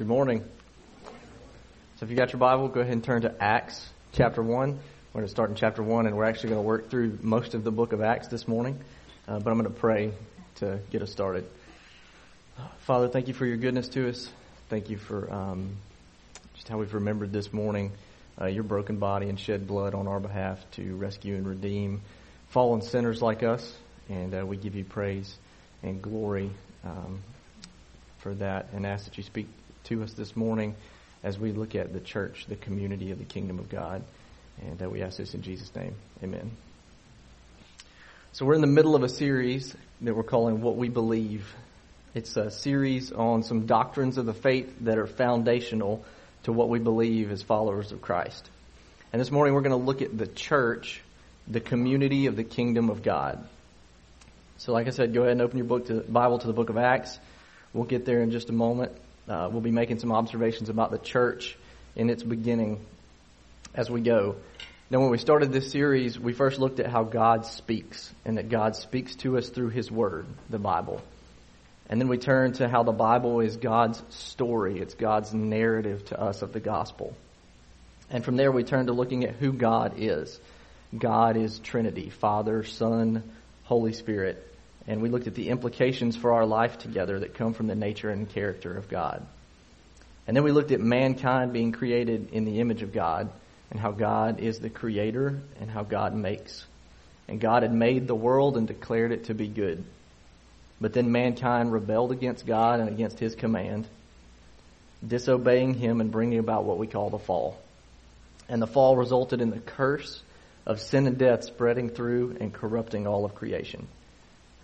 Good morning. So if you got your Bible, go ahead and turn to Acts chapter 1. We're going to start in chapter 1, and we're actually going to work through most of the book of Acts this morning. Uh, but I'm going to pray to get us started. Father, thank you for your goodness to us. Thank you for um, just how we've remembered this morning uh, your broken body and shed blood on our behalf to rescue and redeem fallen sinners like us. And uh, we give you praise and glory um, for that and ask that you speak to us this morning as we look at the church, the community of the kingdom of God. And uh, we ask this in Jesus' name. Amen. So we're in the middle of a series that we're calling What We Believe. It's a series on some doctrines of the faith that are foundational to what we believe as followers of Christ. And this morning we're going to look at the church, the community of the kingdom of God. So like I said, go ahead and open your book to Bible to the book of Acts. We'll get there in just a moment. Uh, we'll be making some observations about the church in its beginning as we go. Now, when we started this series, we first looked at how God speaks and that God speaks to us through His Word, the Bible. And then we turned to how the Bible is God's story. It's God's narrative to us of the gospel. And from there, we turned to looking at who God is. God is Trinity, Father, Son, Holy Spirit and we looked at the implications for our life together that come from the nature and character of God. And then we looked at mankind being created in the image of God and how God is the creator and how God makes. And God had made the world and declared it to be good. But then mankind rebelled against God and against his command, disobeying him and bringing about what we call the fall. And the fall resulted in the curse of sin and death spreading through and corrupting all of creation.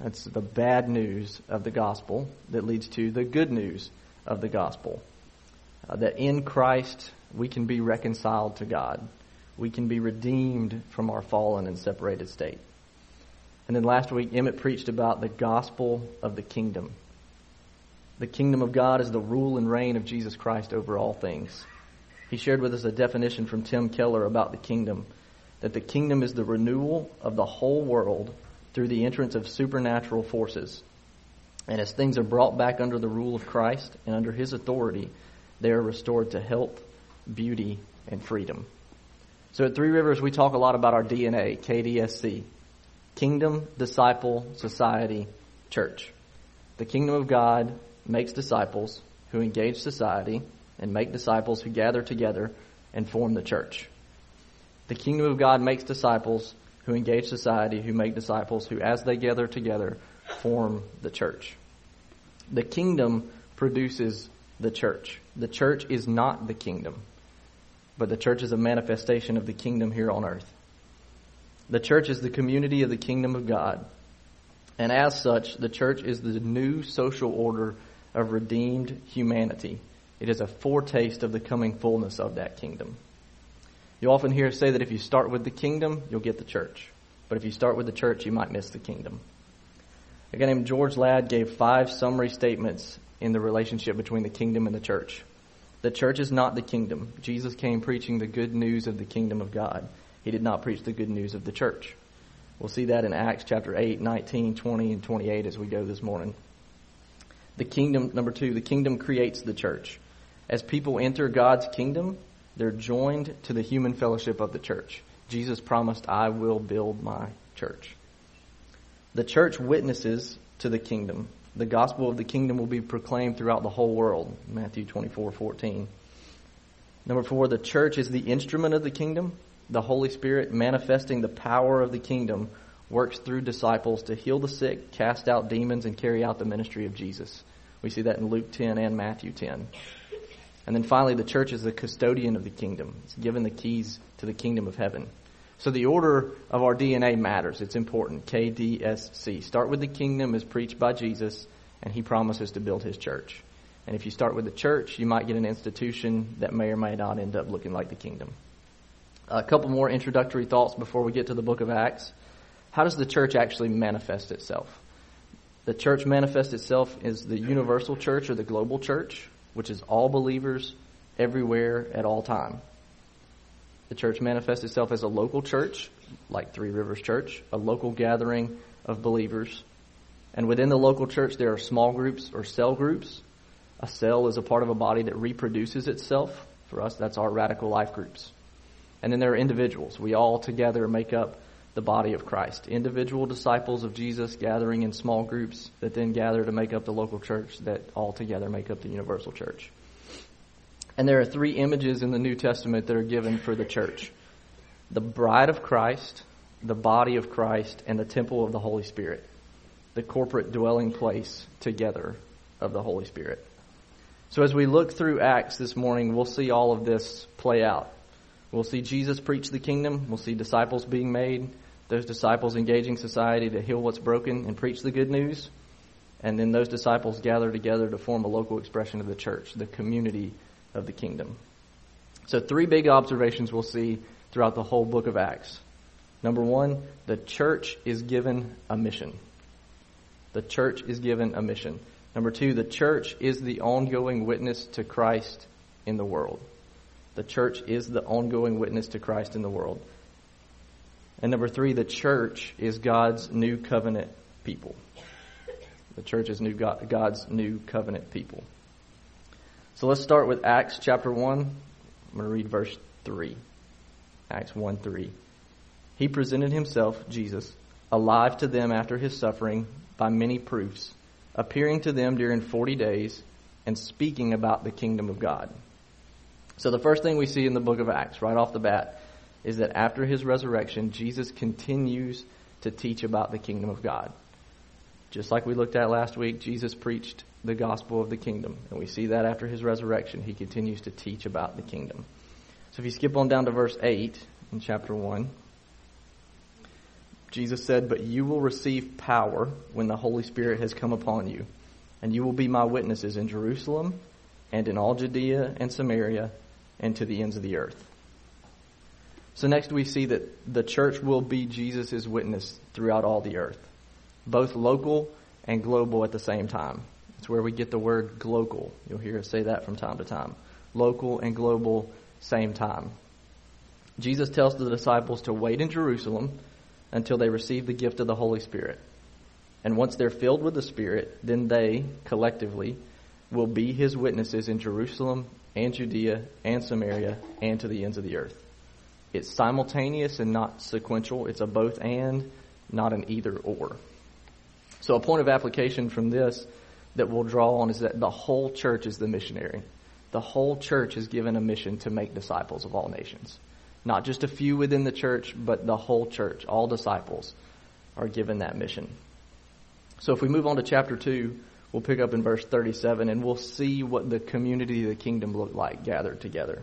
That's the bad news of the gospel that leads to the good news of the gospel. Uh, that in Christ we can be reconciled to God. We can be redeemed from our fallen and separated state. And then last week, Emmett preached about the gospel of the kingdom. The kingdom of God is the rule and reign of Jesus Christ over all things. He shared with us a definition from Tim Keller about the kingdom that the kingdom is the renewal of the whole world through the entrance of supernatural forces. And as things are brought back under the rule of Christ and under his authority, they are restored to health, beauty, and freedom. So at Three Rivers, we talk a lot about our DNA, KDSC. Kingdom, Disciple, Society, Church. The kingdom of God makes disciples who engage society and make disciples who gather together and form the church. The kingdom of God makes disciples who engage society, who make disciples, who, as they gather together, form the church. The kingdom produces the church. The church is not the kingdom, but the church is a manifestation of the kingdom here on earth. The church is the community of the kingdom of God. And as such, the church is the new social order of redeemed humanity. It is a foretaste of the coming fullness of that kingdom. You often hear say that if you start with the kingdom, you'll get the church. But if you start with the church, you might miss the kingdom. A guy named George Ladd gave five summary statements in the relationship between the kingdom and the church. The church is not the kingdom. Jesus came preaching the good news of the kingdom of God. He did not preach the good news of the church. We'll see that in Acts chapter 8, 19, 20, and 28 as we go this morning. The kingdom, number two, the kingdom creates the church. As people enter God's kingdom, they're joined to the human fellowship of the church. Jesus promised, I will build my church. The church witnesses to the kingdom. The gospel of the kingdom will be proclaimed throughout the whole world. Matthew 24, 14. Number four, the church is the instrument of the kingdom. The Holy Spirit manifesting the power of the kingdom works through disciples to heal the sick, cast out demons, and carry out the ministry of Jesus. We see that in Luke 10 and Matthew 10. And then finally, the church is the custodian of the kingdom. It's given the keys to the kingdom of heaven. So the order of our DNA matters. It's important. KDSC. Start with the kingdom as preached by Jesus, and he promises to build his church. And if you start with the church, you might get an institution that may or may not end up looking like the kingdom. A couple more introductory thoughts before we get to the book of Acts. How does the church actually manifest itself? The church manifests itself as the universal church or the global church, which is all believers everywhere at all time. The church manifests itself as a local church, like Three Rivers Church, a local gathering of believers. And within the local church, there are small groups or cell groups. A cell is a part of a body that reproduces itself. For us, that's our radical life groups. And then there are individuals. We all together make up the body of Christ. Individual disciples of Jesus gathering in small groups that then gather to make up the local church that all together make up the universal church. And there are three images in the New Testament that are given for the church. The bride of Christ, the body of Christ, and the temple of the Holy Spirit. The corporate dwelling place together of the Holy Spirit. So as we look through Acts this morning, we'll see all of this play out. We'll see Jesus preach the kingdom. We'll see disciples being made those disciples engaging society to heal what's broken and preach the good news. And then those disciples gather together to form a local expression of the church, the community of the kingdom. So, three big observations we'll see throughout the whole book of Acts. Number one, the church is given a mission. The church is given a mission. Number two, the church is the ongoing witness to Christ in the world. The church is the ongoing witness to Christ in the world. And number three, the church is God's new covenant people. The church is new God, God's new covenant people. So let's start with Acts chapter 1. I'm going to read verse 3. Acts 1 3. He presented himself, Jesus, alive to them after his suffering by many proofs, appearing to them during 40 days and speaking about the kingdom of God. So the first thing we see in the book of Acts, right off the bat, is that after his resurrection, Jesus continues to teach about the kingdom of God. Just like we looked at last week, Jesus preached the gospel of the kingdom. And we see that after his resurrection, he continues to teach about the kingdom. So if you skip on down to verse 8 in chapter 1, Jesus said, But you will receive power when the Holy Spirit has come upon you, and you will be my witnesses in Jerusalem and in all Judea and Samaria and to the ends of the earth. So next we see that the church will be Jesus' witness throughout all the earth, both local and global at the same time. It's where we get the word global. You'll hear us say that from time to time. Local and global, same time. Jesus tells the disciples to wait in Jerusalem until they receive the gift of the Holy Spirit. And once they're filled with the Spirit, then they, collectively, will be his witnesses in Jerusalem and Judea and Samaria and to the ends of the earth. It's simultaneous and not sequential. It's a both and, not an either or. So a point of application from this that we'll draw on is that the whole church is the missionary. The whole church is given a mission to make disciples of all nations. Not just a few within the church, but the whole church, all disciples are given that mission. So if we move on to chapter 2, we'll pick up in verse 37 and we'll see what the community of the kingdom looked like gathered together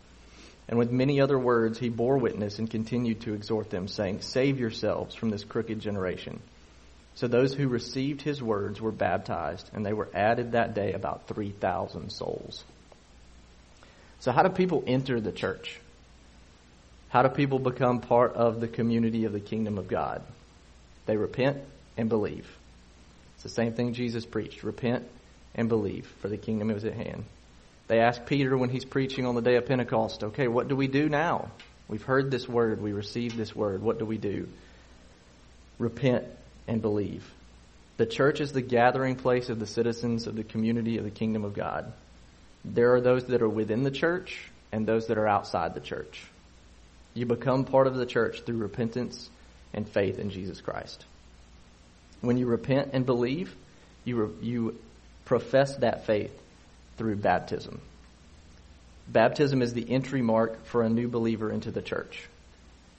And with many other words, he bore witness and continued to exhort them, saying, Save yourselves from this crooked generation. So those who received his words were baptized, and they were added that day about 3,000 souls. So, how do people enter the church? How do people become part of the community of the kingdom of God? They repent and believe. It's the same thing Jesus preached repent and believe, for the kingdom is at hand. They ask Peter when he's preaching on the day of Pentecost, okay, what do we do now? We've heard this word, we received this word. What do we do? Repent and believe. The church is the gathering place of the citizens of the community of the kingdom of God. There are those that are within the church and those that are outside the church. You become part of the church through repentance and faith in Jesus Christ. When you repent and believe, you, re- you profess that faith through baptism. Baptism is the entry mark for a new believer into the church.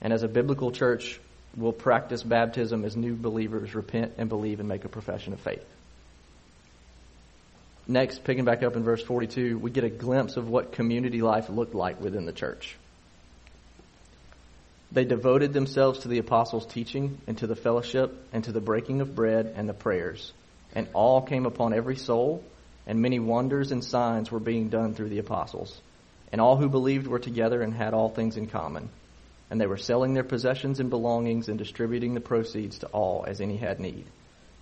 And as a biblical church, we'll practice baptism as new believers repent and believe and make a profession of faith. Next, picking back up in verse 42, we get a glimpse of what community life looked like within the church. They devoted themselves to the apostles' teaching and to the fellowship and to the breaking of bread and the prayers. And all came upon every soul and many wonders and signs were being done through the apostles. And all who believed were together and had all things in common. And they were selling their possessions and belongings and distributing the proceeds to all as any had need.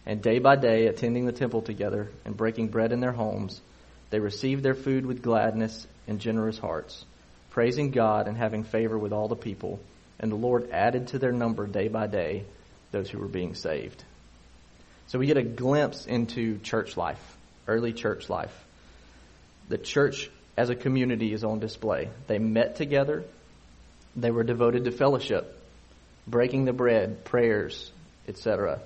And day by day, attending the temple together and breaking bread in their homes, they received their food with gladness and generous hearts, praising God and having favor with all the people. And the Lord added to their number day by day those who were being saved. So we get a glimpse into church life, early church life. The church as a community is on display. They met together. They were devoted to fellowship, breaking the bread, prayers, etc.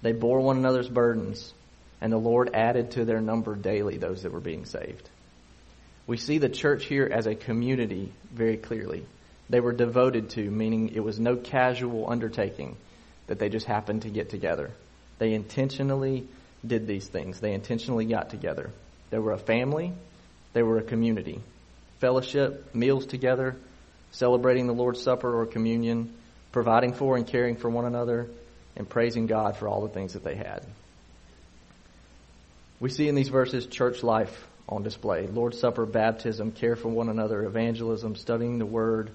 They bore one another's burdens, and the Lord added to their number daily those that were being saved. We see the church here as a community very clearly. They were devoted to, meaning it was no casual undertaking that they just happened to get together. They intentionally did these things. They intentionally got together. They were a family. They were a community. Fellowship, meals together, celebrating the Lord's Supper or communion, providing for and caring for one another, and praising God for all the things that they had. We see in these verses church life on display Lord's Supper, baptism, care for one another, evangelism, studying the Word,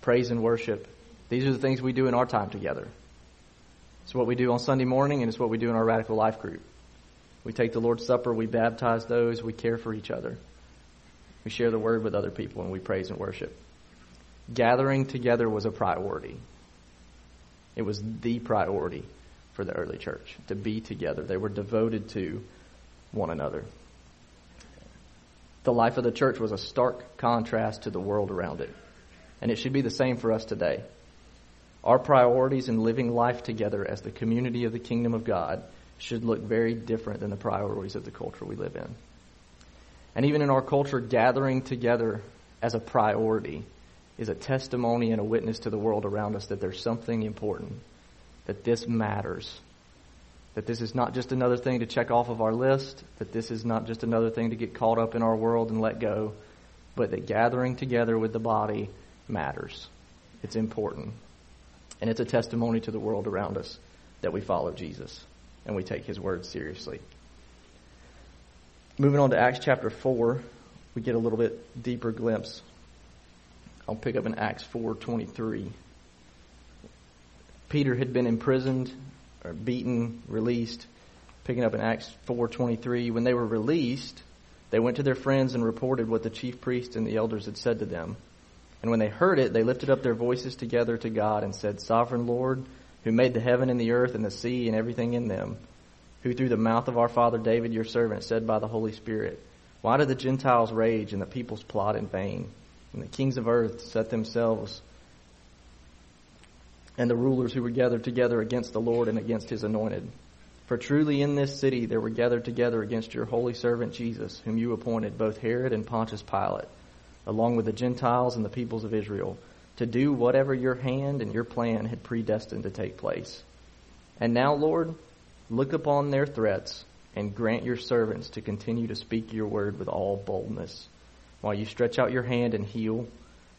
praise and worship. These are the things we do in our time together. It's what we do on Sunday morning, and it's what we do in our radical life group. We take the Lord's Supper, we baptize those, we care for each other. We share the Word with other people, and we praise and worship. Gathering together was a priority. It was the priority for the early church to be together. They were devoted to one another. The life of the church was a stark contrast to the world around it. And it should be the same for us today. Our priorities in living life together as the community of the kingdom of God should look very different than the priorities of the culture we live in. And even in our culture, gathering together as a priority is a testimony and a witness to the world around us that there's something important, that this matters, that this is not just another thing to check off of our list, that this is not just another thing to get caught up in our world and let go, but that gathering together with the body matters. It's important. And it's a testimony to the world around us that we follow Jesus and we take his word seriously. Moving on to Acts chapter 4, we get a little bit deeper glimpse. I'll pick up in Acts 4:23. Peter had been imprisoned or beaten, released. Picking up in Acts 4:23, when they were released, they went to their friends and reported what the chief priests and the elders had said to them. And when they heard it, they lifted up their voices together to God and said, Sovereign Lord, who made the heaven and the earth and the sea and everything in them, who through the mouth of our father David, your servant, said by the Holy Spirit, Why do the Gentiles rage and the peoples plot in vain? And the kings of earth set themselves and the rulers who were gathered together against the Lord and against his anointed. For truly in this city there were gathered together against your holy servant Jesus, whom you appointed, both Herod and Pontius Pilate along with the Gentiles and the peoples of Israel, to do whatever your hand and your plan had predestined to take place. And now, Lord, look upon their threats and grant your servants to continue to speak your word with all boldness, while you stretch out your hand and heal,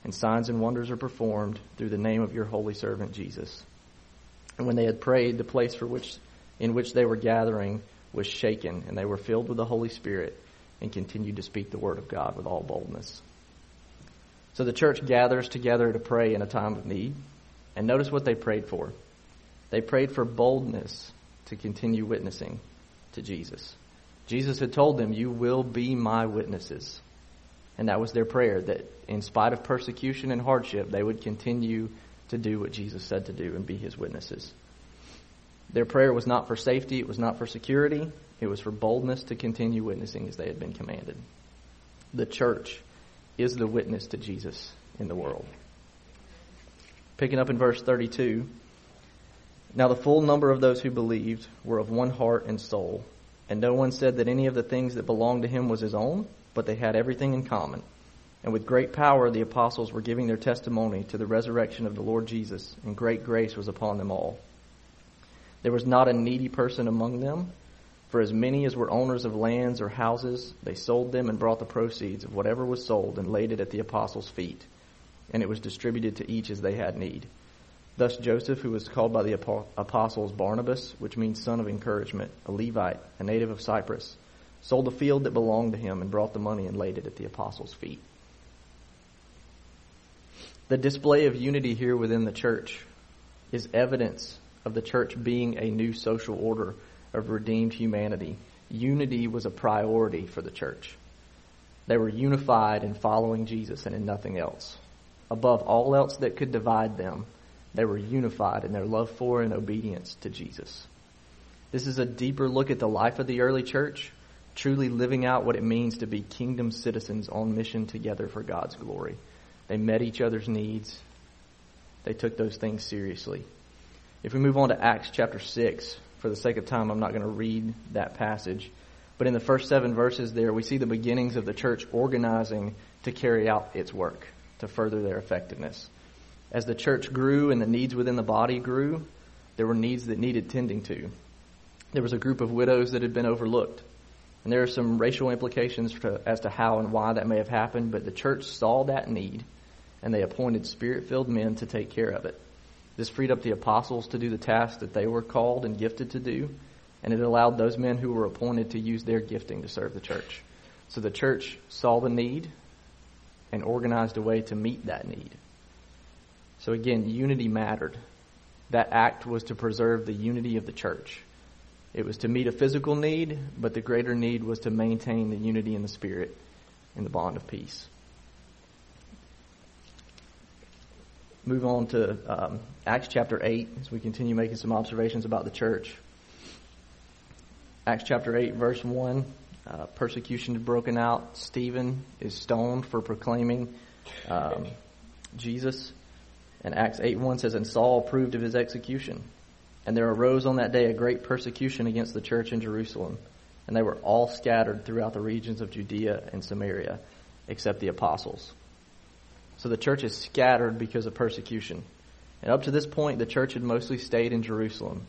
and signs and wonders are performed through the name of your holy servant Jesus. And when they had prayed, the place for which in which they were gathering was shaken, and they were filled with the Holy Spirit and continued to speak the word of God with all boldness. So the church gathers together to pray in a time of need. And notice what they prayed for. They prayed for boldness to continue witnessing to Jesus. Jesus had told them, You will be my witnesses. And that was their prayer, that in spite of persecution and hardship, they would continue to do what Jesus said to do and be his witnesses. Their prayer was not for safety, it was not for security, it was for boldness to continue witnessing as they had been commanded. The church is the witness to Jesus in the world. Picking up in verse 32. Now the full number of those who believed were of one heart and soul, and no one said that any of the things that belonged to him was his own, but they had everything in common. And with great power the apostles were giving their testimony to the resurrection of the Lord Jesus, and great grace was upon them all. There was not a needy person among them, for as many as were owners of lands or houses, they sold them and brought the proceeds of whatever was sold and laid it at the apostles' feet, and it was distributed to each as they had need. Thus Joseph, who was called by the apostles Barnabas, which means son of encouragement, a Levite, a native of Cyprus, sold the field that belonged to him, and brought the money and laid it at the apostles' feet. The display of unity here within the church is evidence of the church being a new social order of redeemed humanity. Unity was a priority for the church. They were unified in following Jesus and in nothing else. Above all else that could divide them, they were unified in their love for and obedience to Jesus. This is a deeper look at the life of the early church, truly living out what it means to be kingdom citizens on mission together for God's glory. They met each other's needs. They took those things seriously. If we move on to Acts chapter 6, for the sake of time, I'm not going to read that passage. But in the first seven verses there, we see the beginnings of the church organizing to carry out its work, to further their effectiveness. As the church grew and the needs within the body grew, there were needs that needed tending to. There was a group of widows that had been overlooked. And there are some racial implications to, as to how and why that may have happened, but the church saw that need and they appointed spirit filled men to take care of it. This freed up the apostles to do the task that they were called and gifted to do, and it allowed those men who were appointed to use their gifting to serve the church. So the church saw the need and organized a way to meet that need. So again, unity mattered. That act was to preserve the unity of the church. It was to meet a physical need, but the greater need was to maintain the unity in the spirit in the bond of peace. Move on to um, Acts chapter 8 as we continue making some observations about the church. Acts chapter 8, verse 1. Uh, persecution had broken out. Stephen is stoned for proclaiming um, Jesus. And Acts 8 1 says, And Saul approved of his execution. And there arose on that day a great persecution against the church in Jerusalem. And they were all scattered throughout the regions of Judea and Samaria, except the apostles. So the church is scattered because of persecution. And up to this point, the church had mostly stayed in Jerusalem.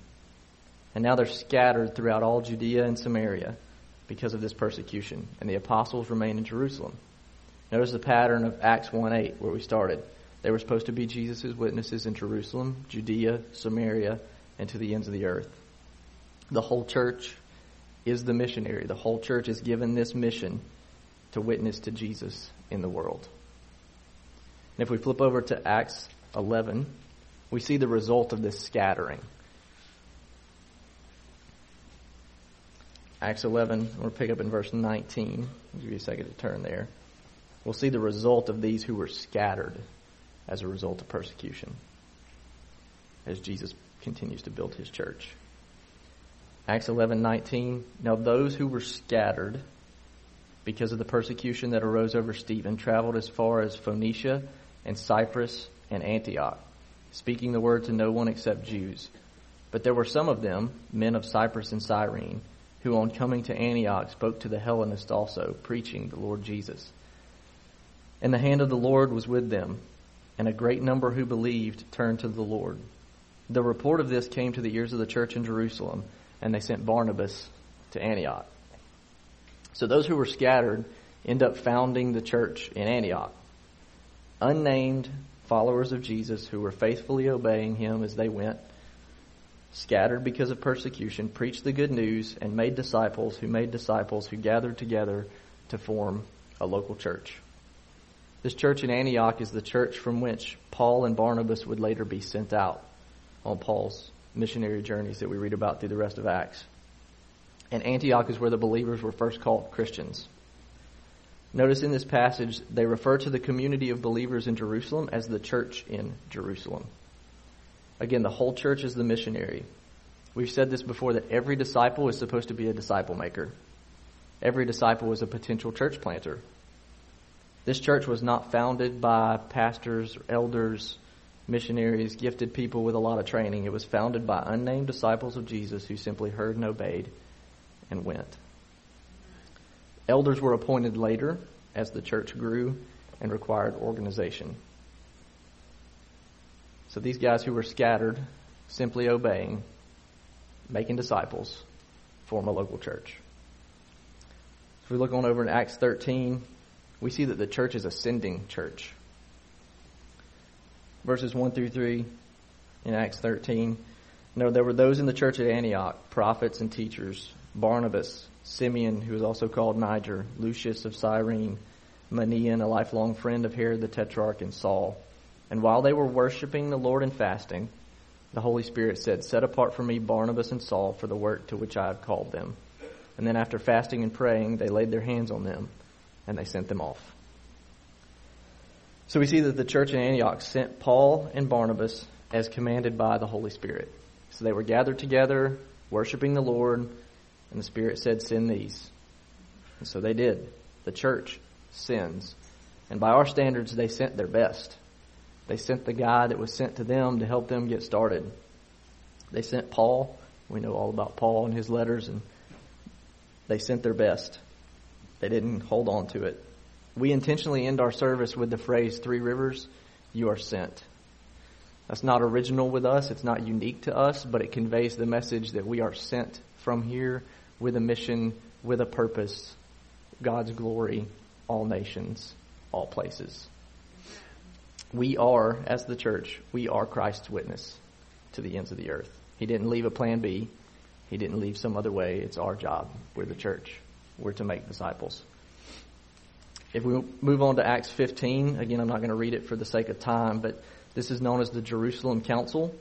And now they're scattered throughout all Judea and Samaria because of this persecution. And the apostles remain in Jerusalem. Notice the pattern of Acts 1 8, where we started. They were supposed to be Jesus' witnesses in Jerusalem, Judea, Samaria, and to the ends of the earth. The whole church is the missionary. The whole church is given this mission to witness to Jesus in the world. And if we flip over to Acts 11, we see the result of this scattering. Acts 11, we'll pick up in verse 19. I'll give you a second to turn there. We'll see the result of these who were scattered as a result of persecution as Jesus continues to build his church. Acts 11:19 Now those who were scattered because of the persecution that arose over Stephen traveled as far as Phoenicia and Cyprus and Antioch, speaking the word to no one except Jews. But there were some of them, men of Cyprus and Cyrene, who on coming to Antioch spoke to the Hellenists also, preaching the Lord Jesus. And the hand of the Lord was with them, and a great number who believed turned to the Lord. The report of this came to the ears of the church in Jerusalem, and they sent Barnabas to Antioch. So those who were scattered end up founding the church in Antioch unnamed followers of Jesus who were faithfully obeying him as they went, scattered because of persecution, preached the good news, and made disciples who made disciples who gathered together to form a local church. This church in Antioch is the church from which Paul and Barnabas would later be sent out on Paul's missionary journeys that we read about through the rest of Acts. And Antioch is where the believers were first called Christians. Notice in this passage, they refer to the community of believers in Jerusalem as the church in Jerusalem. Again, the whole church is the missionary. We've said this before that every disciple is supposed to be a disciple maker. Every disciple is a potential church planter. This church was not founded by pastors, elders, missionaries, gifted people with a lot of training. It was founded by unnamed disciples of Jesus who simply heard and obeyed and went. Elders were appointed later as the church grew and required organization. So these guys who were scattered, simply obeying, making disciples, form a local church. If we look on over in Acts 13, we see that the church is ascending church. Verses 1 through 3 in Acts 13. You know, there were those in the church at Antioch, prophets and teachers, Barnabas, Simeon, who was also called Niger, Lucius of Cyrene, Manaen, a lifelong friend of Herod the Tetrarch, and Saul. And while they were worshiping the Lord and fasting, the Holy Spirit said, Set apart for me Barnabas and Saul for the work to which I have called them. And then after fasting and praying, they laid their hands on them and they sent them off. So we see that the church in Antioch sent Paul and Barnabas as commanded by the Holy Spirit. So they were gathered together, worshiping the Lord, and the Spirit said, Send these. And so they did. The church sins. And by our standards, they sent their best. They sent the guy that was sent to them to help them get started. They sent Paul. We know all about Paul and his letters, and they sent their best. They didn't hold on to it. We intentionally end our service with the phrase, Three Rivers, you are sent. That's not original with us. It's not unique to us, but it conveys the message that we are sent from here with a mission, with a purpose, God's glory, all nations, all places. We are, as the church, we are Christ's witness to the ends of the earth. He didn't leave a plan B. He didn't leave some other way. It's our job. We're the church. We're to make disciples. If we move on to Acts 15, again, I'm not going to read it for the sake of time, but this is known as the Jerusalem Council,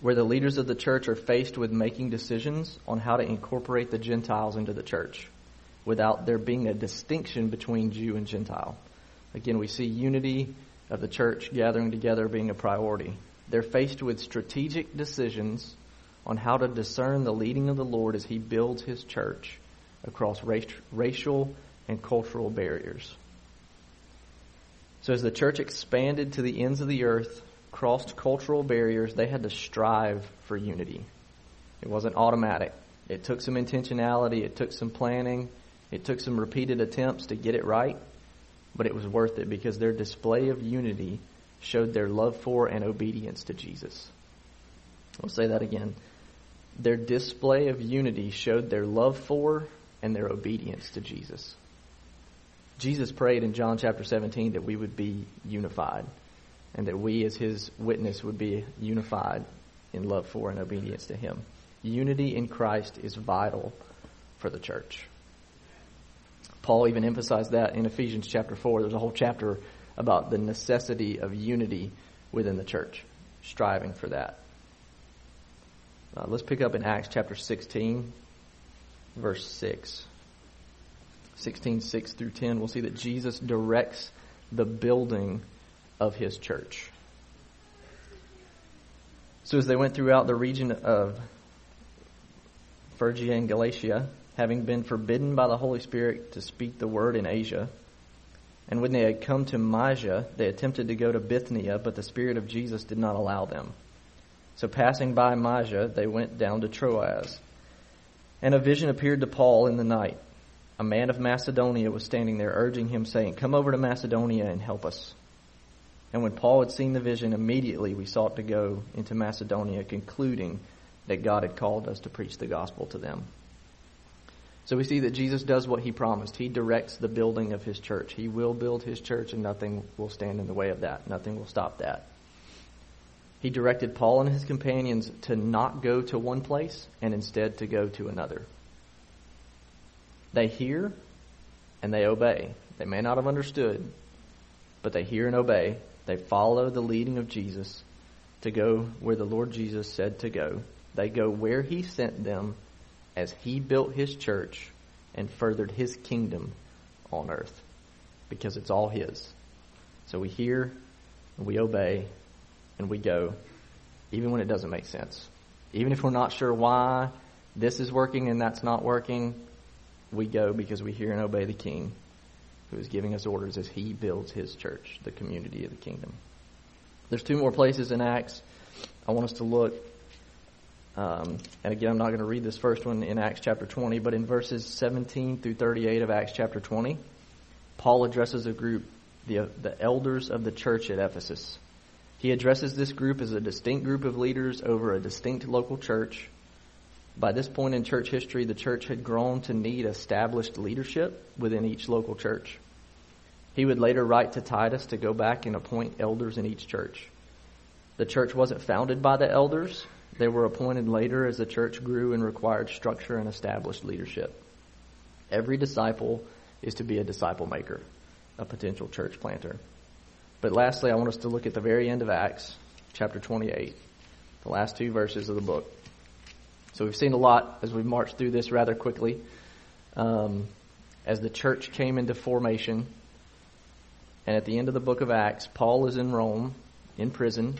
where the leaders of the church are faced with making decisions on how to incorporate the Gentiles into the church without there being a distinction between Jew and Gentile. Again, we see unity of the church gathering together being a priority. They're faced with strategic decisions on how to discern the leading of the Lord as He builds His church across racial and cultural barriers. So, as the church expanded to the ends of the earth, crossed cultural barriers, they had to strive for unity. It wasn't automatic. It took some intentionality, it took some planning, it took some repeated attempts to get it right but it was worth it because their display of unity showed their love for and obedience to Jesus. I'll say that again. Their display of unity showed their love for and their obedience to Jesus. Jesus prayed in John chapter 17 that we would be unified and that we as his witness would be unified in love for and obedience to him. Unity in Christ is vital for the church. Paul even emphasized that in Ephesians chapter 4. There's a whole chapter about the necessity of unity within the church, striving for that. Uh, let's pick up in Acts chapter 16, verse 6. 16, 6 through 10, we'll see that Jesus directs the building of his church. So as they went throughout the region of Phrygia and Galatia, having been forbidden by the Holy Spirit to speak the word in Asia. And when they had come to Mysia, they attempted to go to Bithynia, but the Spirit of Jesus did not allow them. So passing by Mysia, they went down to Troas. And a vision appeared to Paul in the night. A man of Macedonia was standing there, urging him, saying, Come over to Macedonia and help us. And when Paul had seen the vision, immediately we sought to go into Macedonia, concluding that God had called us to preach the gospel to them. So we see that Jesus does what he promised. He directs the building of his church. He will build his church, and nothing will stand in the way of that. Nothing will stop that. He directed Paul and his companions to not go to one place and instead to go to another. They hear and they obey. They may not have understood, but they hear and obey. They follow the leading of Jesus to go where the Lord Jesus said to go. They go where he sent them as he built his church and furthered his kingdom on earth because it's all his. So we hear, and we obey, and we go, even when it doesn't make sense. Even if we're not sure why this is working and that's not working, we go because we hear and obey the King who is giving us orders as he builds his church, the community of the kingdom. There's two more places in Acts I want us to look. Um, and again, I'm not going to read this first one in Acts chapter 20, but in verses 17 through 38 of Acts chapter 20, Paul addresses a group, the, the elders of the church at Ephesus. He addresses this group as a distinct group of leaders over a distinct local church. By this point in church history, the church had grown to need established leadership within each local church. He would later write to Titus to go back and appoint elders in each church. The church wasn't founded by the elders, They were appointed later as the church grew and required structure and established leadership. Every disciple is to be a disciple maker, a potential church planter. But lastly, I want us to look at the very end of Acts, chapter 28, the last two verses of the book. So we've seen a lot as we've marched through this rather quickly. Um, as the church came into formation, and at the end of the book of Acts, Paul is in Rome, in prison.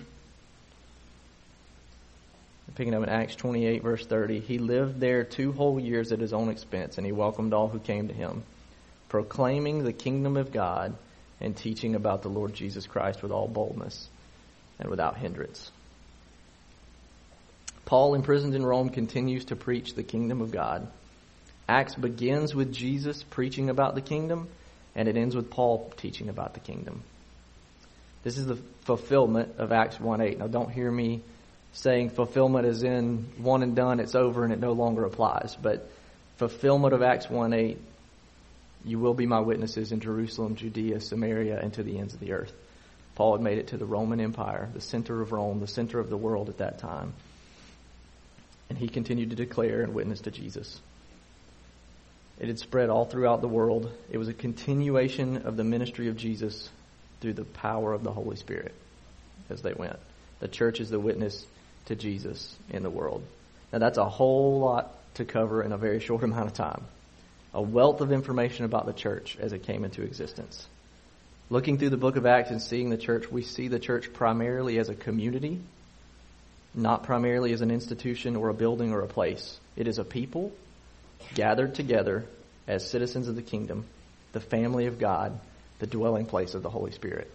Picking up in Acts 28, verse 30, he lived there two whole years at his own expense, and he welcomed all who came to him, proclaiming the kingdom of God and teaching about the Lord Jesus Christ with all boldness and without hindrance. Paul, imprisoned in Rome, continues to preach the kingdom of God. Acts begins with Jesus preaching about the kingdom, and it ends with Paul teaching about the kingdom. This is the fulfillment of Acts 1 8. Now, don't hear me saying fulfillment is in one and done, it's over, and it no longer applies. But fulfillment of Acts 1 8, you will be my witnesses in Jerusalem, Judea, Samaria, and to the ends of the earth. Paul had made it to the Roman Empire, the center of Rome, the center of the world at that time. And he continued to declare and witness to Jesus. It had spread all throughout the world. It was a continuation of the ministry of Jesus through the power of the Holy Spirit as they went. The church is the witness to Jesus in the world. Now that's a whole lot to cover in a very short amount of time. A wealth of information about the church as it came into existence. Looking through the book of Acts and seeing the church, we see the church primarily as a community, not primarily as an institution or a building or a place. It is a people gathered together as citizens of the kingdom, the family of God, the dwelling place of the Holy Spirit.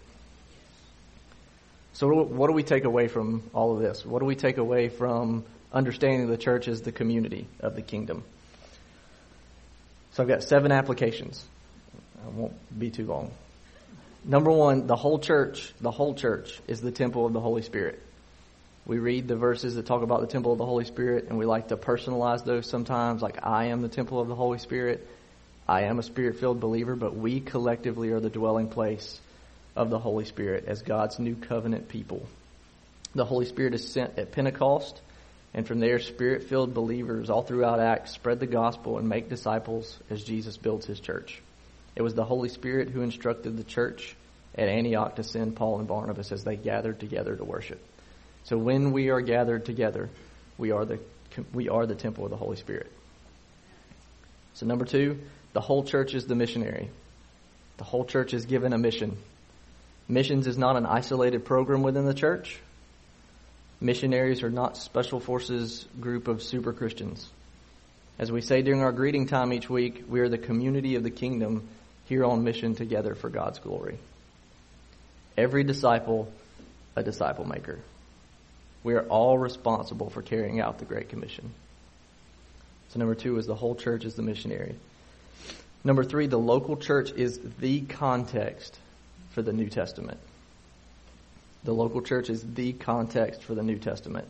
So, what do we take away from all of this? What do we take away from understanding the church as the community of the kingdom? So, I've got seven applications. I won't be too long. Number one, the whole church, the whole church is the temple of the Holy Spirit. We read the verses that talk about the temple of the Holy Spirit, and we like to personalize those sometimes, like, I am the temple of the Holy Spirit. I am a spirit filled believer, but we collectively are the dwelling place of the Holy Spirit as God's new covenant people. The Holy Spirit is sent at Pentecost, and from there, spirit filled believers all throughout Acts spread the gospel and make disciples as Jesus builds his church. It was the Holy Spirit who instructed the church at Antioch to send Paul and Barnabas as they gathered together to worship. So when we are gathered together, we are the we are the temple of the Holy Spirit. So number 2, the whole church is the missionary. The whole church is given a mission. Missions is not an isolated program within the church. Missionaries are not special forces group of super Christians. As we say during our greeting time each week, we are the community of the kingdom here on mission together for God's glory. Every disciple, a disciple maker. We are all responsible for carrying out the Great Commission. So, number two is the whole church is the missionary. Number three, the local church is the context for the New Testament. The local church is the context for the New Testament.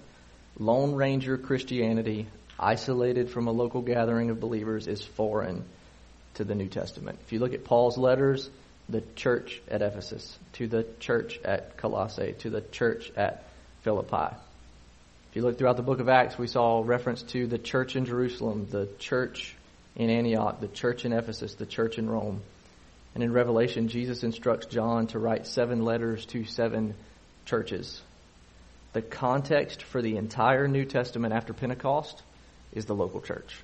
Lone Ranger Christianity, isolated from a local gathering of believers, is foreign to the New Testament. If you look at Paul's letters, the church at Ephesus, to the church at Colossae, to the church at Philippi, if you look throughout the book of Acts, we saw reference to the church in Jerusalem, the church in Antioch, the church in Ephesus, the church in Rome. And in Revelation, Jesus instructs John to write seven letters to seven churches. The context for the entire New Testament after Pentecost is the local church.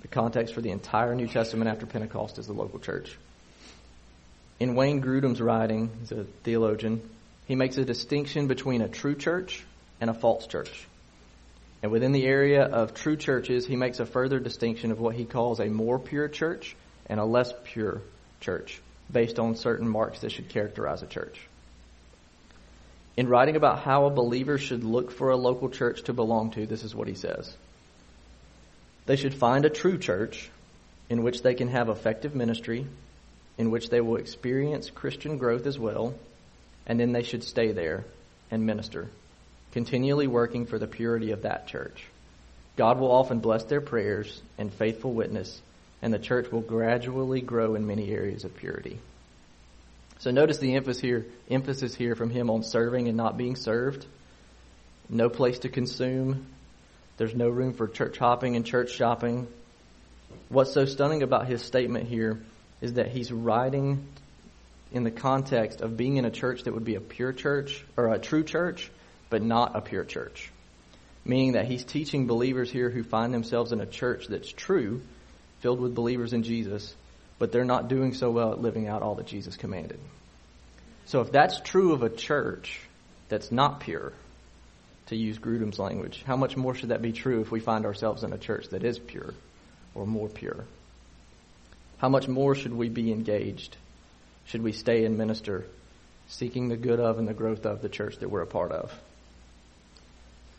The context for the entire New Testament after Pentecost is the local church. In Wayne Grudem's writing, he's a theologian, he makes a distinction between a true church and a false church. And within the area of true churches, he makes a further distinction of what he calls a more pure church and a less pure church based on certain marks that should characterize a church. In writing about how a believer should look for a local church to belong to, this is what he says. They should find a true church in which they can have effective ministry, in which they will experience Christian growth as well, and then they should stay there and minister, continually working for the purity of that church. God will often bless their prayers and faithful witness, and the church will gradually grow in many areas of purity. So notice the emphasis here, emphasis here from him on serving and not being served. no place to consume. There's no room for church hopping and church shopping. What's so stunning about his statement here is that he's writing in the context of being in a church that would be a pure church or a true church, but not a pure church. Meaning that he's teaching believers here who find themselves in a church that's true, filled with believers in Jesus, but they're not doing so well at living out all that Jesus commanded. So if that's true of a church that's not pure, to use Grudem's language, how much more should that be true if we find ourselves in a church that is pure or more pure? How much more should we be engaged? Should we stay and minister, seeking the good of and the growth of the church that we're a part of?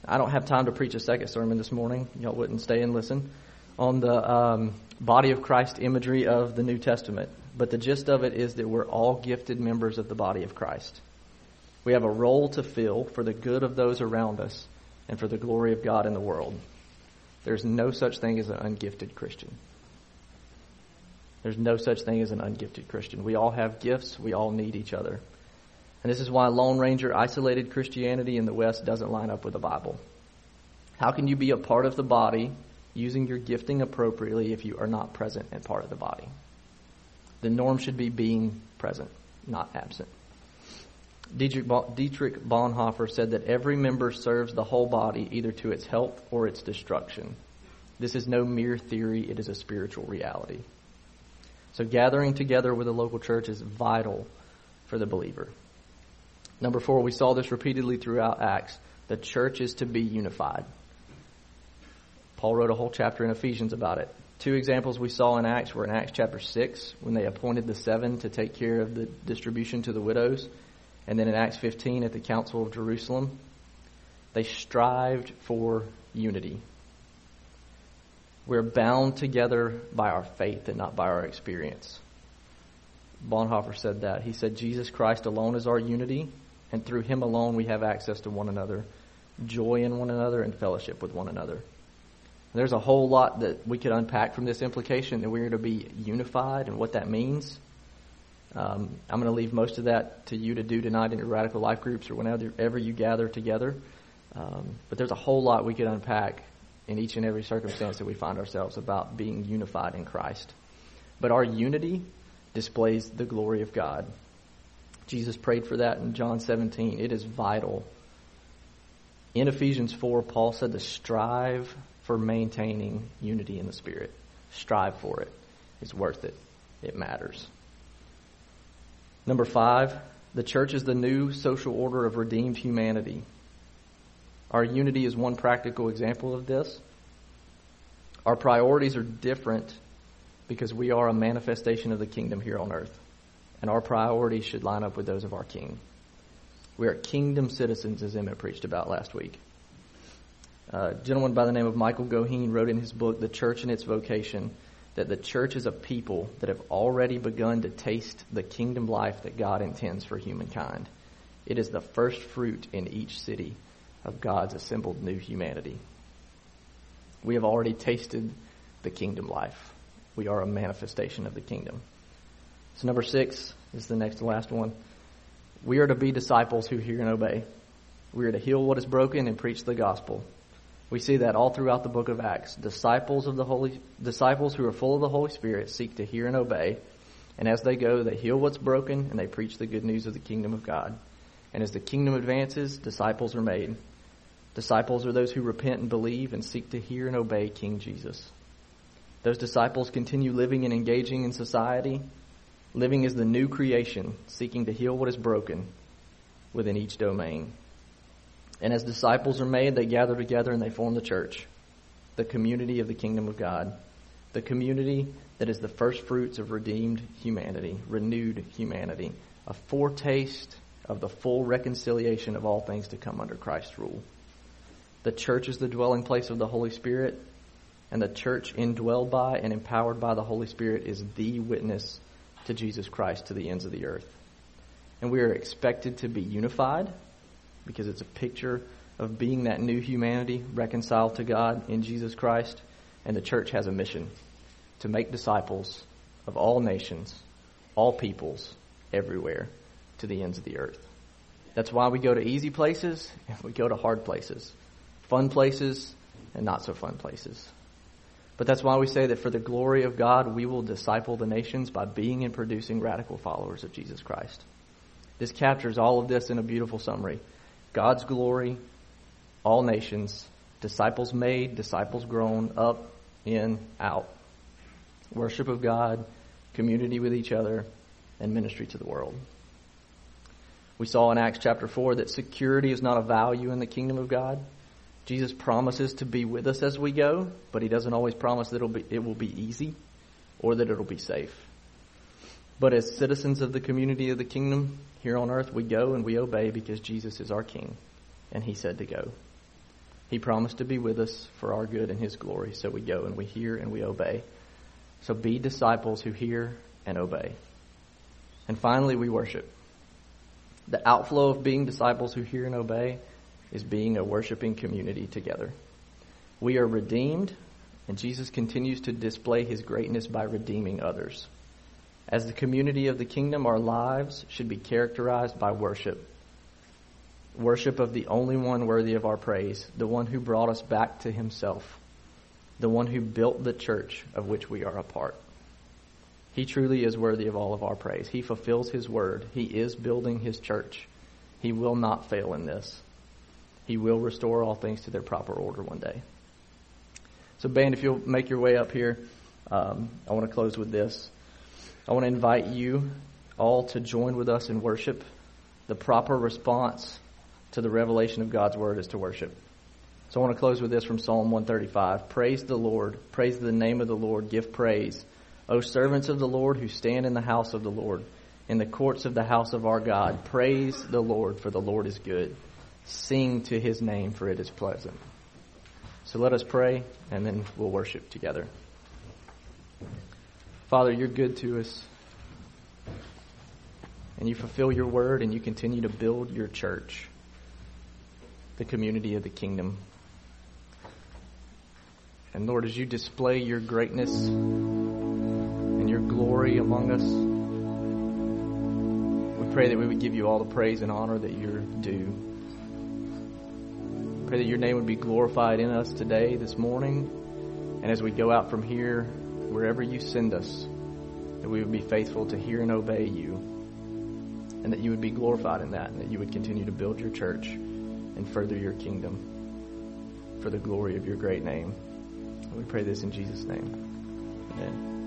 I don't have time to preach a second sermon this morning. Y'all wouldn't stay and listen on the um, body of Christ imagery of the New Testament. But the gist of it is that we're all gifted members of the body of Christ. We have a role to fill for the good of those around us and for the glory of God in the world. There's no such thing as an ungifted Christian. There's no such thing as an ungifted Christian. We all have gifts. We all need each other. And this is why Lone Ranger isolated Christianity in the West doesn't line up with the Bible. How can you be a part of the body using your gifting appropriately if you are not present and part of the body? The norm should be being present, not absent. Dietrich Bonhoeffer said that every member serves the whole body either to its health or its destruction. This is no mere theory, it is a spiritual reality. So gathering together with a local church is vital for the believer. Number four, we saw this repeatedly throughout Acts. The church is to be unified. Paul wrote a whole chapter in Ephesians about it. Two examples we saw in Acts were in Acts chapter 6, when they appointed the seven to take care of the distribution to the widows, and then in Acts 15 at the Council of Jerusalem. They strived for unity. We're bound together by our faith and not by our experience. Bonhoeffer said that. He said, Jesus Christ alone is our unity, and through him alone we have access to one another, joy in one another, and fellowship with one another. There's a whole lot that we could unpack from this implication that we're going to be unified and what that means. Um, I'm going to leave most of that to you to do tonight in your radical life groups or whenever you gather together. Um, but there's a whole lot we could unpack in each and every circumstance that we find ourselves about being unified in Christ. But our unity displays the glory of God. Jesus prayed for that in John 17. It is vital. In Ephesians 4, Paul said to strive for maintaining unity in the Spirit. Strive for it. It's worth it. It matters. Number five, the church is the new social order of redeemed humanity. Our unity is one practical example of this. Our priorities are different because we are a manifestation of the kingdom here on earth. And our priorities should line up with those of our king. We are kingdom citizens, as Emmett preached about last week. a gentleman by the name of Michael Goheen wrote in his book, The Church and Its Vocation, that the church is a people that have already begun to taste the kingdom life that God intends for humankind. It is the first fruit in each city of God's assembled new humanity. We have already tasted the kingdom life. We are a manifestation of the kingdom. So, number six is the next to last one. We are to be disciples who hear and obey. We are to heal what is broken and preach the gospel. We see that all throughout the book of Acts. Disciples of the Holy disciples who are full of the Holy Spirit seek to hear and obey. And as they go, they heal what's broken and they preach the good news of the kingdom of God. And as the kingdom advances, disciples are made. Disciples are those who repent and believe and seek to hear and obey King Jesus. Those disciples continue living and engaging in society, living as the new creation, seeking to heal what is broken within each domain. And as disciples are made, they gather together and they form the church, the community of the kingdom of God, the community that is the first fruits of redeemed humanity, renewed humanity, a foretaste of the full reconciliation of all things to come under Christ's rule. The church is the dwelling place of the Holy Spirit, and the church, indwelled by and empowered by the Holy Spirit, is the witness to Jesus Christ to the ends of the earth. And we are expected to be unified because it's a picture of being that new humanity reconciled to God in Jesus Christ. And the church has a mission to make disciples of all nations, all peoples, everywhere, to the ends of the earth. That's why we go to easy places and we go to hard places, fun places and not so fun places. But that's why we say that for the glory of God, we will disciple the nations by being and producing radical followers of Jesus Christ. This captures all of this in a beautiful summary. God's glory, all nations, disciples made, disciples grown, up, in, out. Worship of God, community with each other, and ministry to the world. We saw in Acts chapter 4 that security is not a value in the kingdom of God. Jesus promises to be with us as we go, but he doesn't always promise that it'll be, it will be easy or that it'll be safe. But as citizens of the community of the kingdom here on earth, we go and we obey because Jesus is our king and he said to go. He promised to be with us for our good and his glory, so we go and we hear and we obey. So be disciples who hear and obey. And finally, we worship. The outflow of being disciples who hear and obey is being a worshiping community together. We are redeemed, and Jesus continues to display his greatness by redeeming others. As the community of the kingdom, our lives should be characterized by worship. Worship of the only one worthy of our praise, the one who brought us back to himself, the one who built the church of which we are a part. He truly is worthy of all of our praise. He fulfills his word. He is building his church. He will not fail in this. He will restore all things to their proper order one day. So, band, if you'll make your way up here, um, I want to close with this. I want to invite you all to join with us in worship. The proper response to the revelation of God's word is to worship. So I want to close with this from Psalm 135. Praise the Lord. Praise the name of the Lord. Give praise. O servants of the Lord who stand in the house of the Lord, in the courts of the house of our God. Praise the Lord, for the Lord is good. Sing to his name, for it is pleasant. So let us pray, and then we'll worship together. Father, you're good to us. And you fulfill your word, and you continue to build your church, the community of the kingdom. And Lord, as you display your greatness and your glory among us, we pray that we would give you all the praise and honor that you're due. Pray that your name would be glorified in us today, this morning, and as we go out from here, wherever you send us, that we would be faithful to hear and obey you, and that you would be glorified in that, and that you would continue to build your church and further your kingdom for the glory of your great name. We pray this in Jesus' name. Amen.